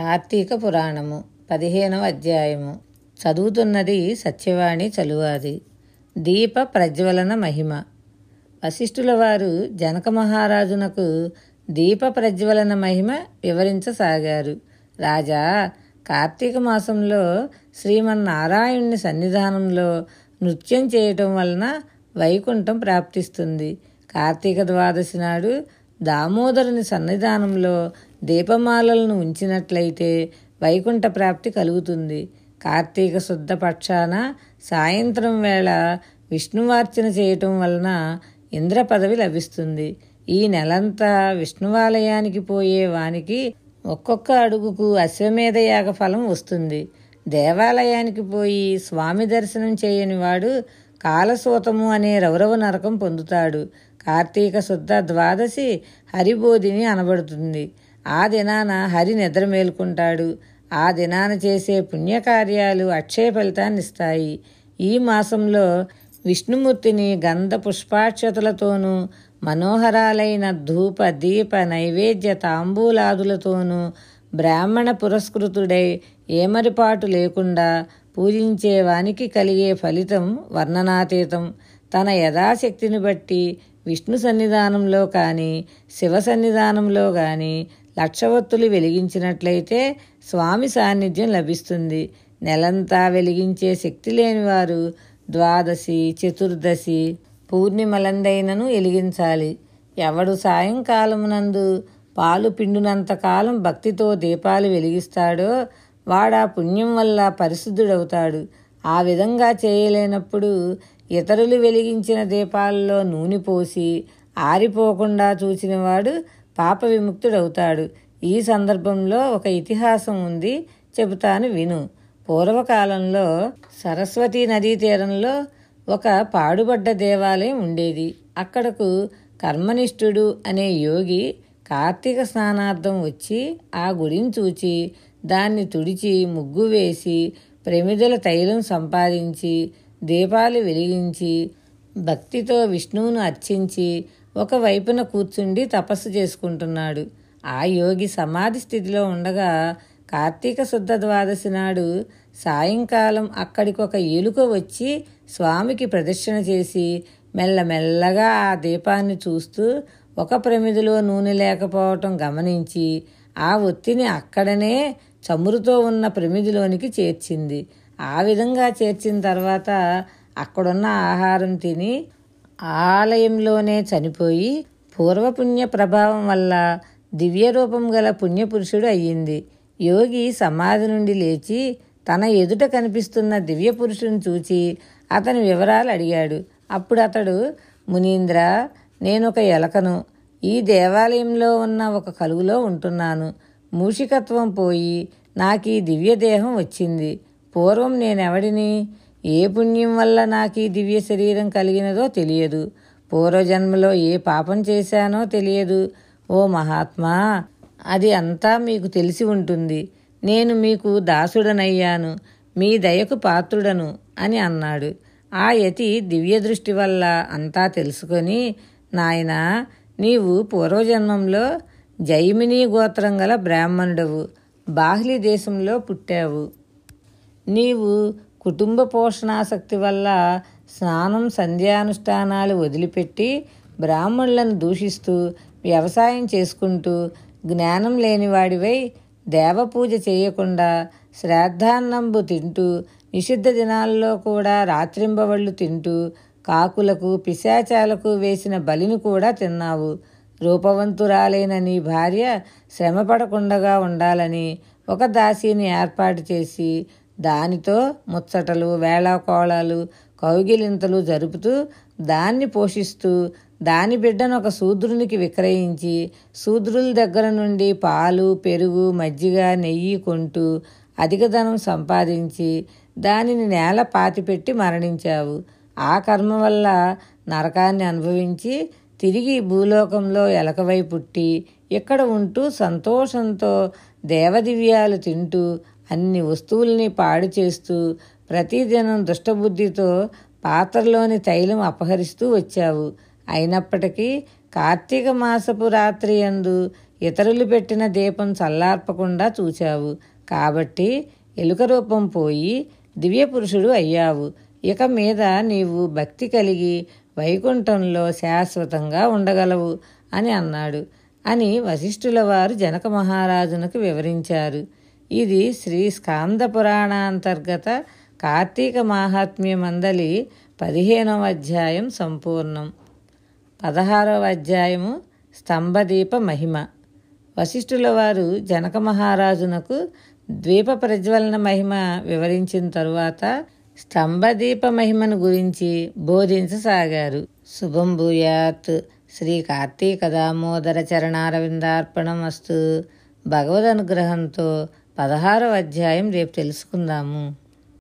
కార్తీక పురాణము పదిహేనవ అధ్యాయము. చదువుతున్నది సత్యవాణి చలువాది. దీప ప్రజ్వలన మహిమ. వశిష్ఠుల వారు జనక మహారాజునకు దీప ప్రజ్వలన మహిమ వివరించసాగారు. రాజా కార్తీక మాసంలో శ్రీమన్నారాయణుని సన్నిధానంలో నృత్యం చేయటం వలన వైకుంఠం ప్రాప్తిస్తుంది. కార్తీక ద్వాదశి నాడు దామోదరుని సన్నిధానంలో దీపమాలలను ఉంచినట్లయితే వైకుంఠ ప్రాప్తి కలుగుతుంది. కార్తీక శుద్ధ పక్షాన సాయంత్రం వేళ విష్ణువార్చన చేయటం వలన ఇంద్ర పదవి లభిస్తుంది. ఈ నెలంతా విష్ణువాలయానికి పోయే వానికి ఒక్కొక్క అడుగుకు అశ్వమేధ యాగ ఫలం వస్తుంది. దేవాలయానికి పోయి స్వామి దర్శనం చేయని వాడు కాలసూతము అనే రౌరవ నరకం పొందుతాడు. కార్తీక శుద్ధ ద్వాదశి హరిబోధిని అనబడుతుంది. ఆ దినాన హరి నిద్ర మేలుకుంటాడు. ఆ దినాన చేసే పుణ్యకార్యాలు అక్షయ ఫలితాన్ని ఇస్తాయి ఈ మాసంలో విష్ణుమూర్తిని గంధ పుష్పాక్షతలతోనూ మనోహరాలైన ధూప దీప నైవేద్య తాంబూలాదులతోనూ బ్రాహ్మణ పురస్కృతుడై ఏమరిపాటు లేకుండా పూజించే వానికి కలిగే ఫలితం వర్ణనాతీతం. తన యథాశక్తిని బట్టి విష్ణు సన్నిధానంలో కానీ శివ సన్నిధానంలో కానీ లక్షవత్తులు వెలిగించినట్లయితే స్వామి సాన్నిధ్యం లభిస్తుంది. నెలంతా వెలిగించే శక్తి లేనివారు ద్వాదశి చతుర్దశి పూర్ణిమలందైనను వెలిగించాలి. ఎవడు సాయంకాలమునందు పాలు పిండునంత కాలం భక్తితో దీపాలు వెలిగిస్తాడో వాడా పుణ్యం వల్ల పరిశుద్ధుడవుతాడు. ఆ విధంగా చేయలేనప్పుడు ఇతరులు వెలిగించిన దీపాలలో నూనె పోసి ఆరిపోకుండా చూసినవాడు పాప విముక్తుడవుతాడు. ఈ సందర్భంలో ఒక ఇతిహాసం ఉంది. చెబుతాను విను. పూర్వకాలంలో సరస్వతీ నదీ తీరంలో ఒక పాడుబడ్డ దేవాలయం ఉండేది. అక్కడకు కర్మనిష్ఠుడు అనే యోగి కార్తీక స్నానార్థం వచ్చి ఆ గుడిని చూచి దాన్ని తుడిచి ముగ్గు వేసి ప్రమిదల తైలం సంపాదించి దీపాలు వెలిగించి భక్తితో విష్ణువును అర్చించి ఒక వైపున కూర్చుండి తపస్సు చేసుకుంటున్నాడు. ఆ యోగి సమాధి స్థితిలో ఉండగా కార్తీక శుద్ధ ద్వాదశి నాడు సాయంకాలం అక్కడికొక ఎలుక వచ్చి స్వామికి ప్రదక్షిణ చేసి మెల్లమెల్లగా ఆ దీపాన్ని చూస్తూ ఒక ప్రమిదిలో నూనె లేకపోవటం గమనించి ఆ ఒత్తిని అక్కడనే చమురుతో ఉన్న ప్రమిదిలోనికి చేర్చింది. ఆ విధంగా చేర్చిన తర్వాత అక్కడున్న ఆహారం తిని ఆలయంలోనే చనిపోయి పూర్వపుణ్య ప్రభావం వల్ల దివ్యరూపం గల పుణ్యపురుషుడు అయ్యింది. యోగి సమాధి నుండి లేచి తన ఎదుట కనిపిస్తున్న దివ్యపురుషుని చూచి అతని వివరాలు అడిగాడు. అప్పుడు అతడు మునీంద్ర నేను ఒక ఎలకను. ఈ దేవాలయంలో ఉన్న ఒక కలుగులో ఉంటున్నాను. మూషికత్వం పోయి నాకు ఈ దివ్యదేహం వచ్చింది. పూర్వం నేనెవడిని? ఏ పుణ్యం వల్ల నాకు ఈ దివ్య శరీరం కలిగినదో తెలియదు. పూర్వజన్మలో ఏ పాపం చేశానో తెలియదు. ఓ మహాత్మా అది అంతా మీకు తెలిసి ఉంటుంది. నేను మీకు దాసుడనయ్యాను. మీ దయకు పాత్రుడను అని అన్నాడు. ఆ యతి దివ్య దృష్టి వల్ల అంతా తెలుసుకొని నాయనా నీవు పూర్వజన్మంలో జైమిని గోత్రం గల బ్రాహ్మణుడవు. బాహ్లీ దేశంలో పుట్టావు. నీవు కుటుంబ పోషణాసక్తి వల్ల స్నానం సంధ్యానుష్ఠానాలు వదిలిపెట్టి బ్రాహ్మణులను దూషిస్తూ వ్యవసాయం చేసుకుంటూ జ్ఞానం లేనివాడివై దేవపూజ చేయకుండా శ్రాద్ధాన్నంబు తింటూ నిషిద్ధ దినాల్లో కూడా రాత్రింబవళ్ళు తింటూ కాకులకు పిశాచాలకు వేసిన బలిని కూడా తిన్నావు. రూపవంతురాలైన నీ భార్య శ్రమపడకుండగా ఉండాలని ఒక దాసీని ఏర్పాటు చేసి దానితో ముచ్చటలు వేళాకోళాలు కౌగిలింతలు జరుపుతూ దాన్ని పోషిస్తూ దాని బిడ్డను ఒక శూద్రునికి విక్రయించి శూద్రుల దగ్గర నుండి పాలు పెరుగు మజ్జిగ నెయ్యి కొంటూ అధిక ధనం సంపాదించి దానిని నేల పాతిపెట్టి మరణించావు. ఆ కర్మ వల్ల నరకాన్ని అనుభవించి తిరిగి భూలోకంలో ఎలకవై పుట్టి ఇక్కడ ఉంటూ సంతోషంతో దేవదివ్యాలు తింటూ అన్ని వస్తువుల్ని పాడు చేస్తూ ప్రతిదినం దుష్టబుద్ధితో పాత్రలోని తైలం అపహరిస్తూ వచ్చావు. అయినప్పటికీ కార్తీక మాసపు రాత్రి అందు ఇతరులు పెట్టిన దీపం చల్లార్పకుండా చూచావు. కాబట్టి ఎలుక రూపం పోయి దివ్య పురుషుడు అయ్యావు. ఇక మీద నీవు భక్తి కలిగి వైకుంఠంలో శాశ్వతంగా ఉండగలవు అని అన్నాడు. అని వశిష్ఠుల వారు జనక మహారాజునకు వివరించారు. ఇది శ్రీ స్కాంద పురాణాంతర్గత కార్తీక మాహాత్మ్యమందలి పదిహేనవ అధ్యాయం సంపూర్ణం. పదహారవ అధ్యాయము స్తంభదీప మహిమ. వశిష్ఠుల వారు జనక మహారాజునకు ద్వీప ప్రజ్వలన మహిమ వివరించిన తరువాత స్తంభదీప మహిమను గురించి బోధించసాగారు. శుభం భూయాత్. శ్రీ కార్తీక దామోదర చరణారవిందార్పణం అస్తు భగవద్ అనుగ్రహంతో పదహారవ అధ్యాయం రేపు తెలుసుకుందాము.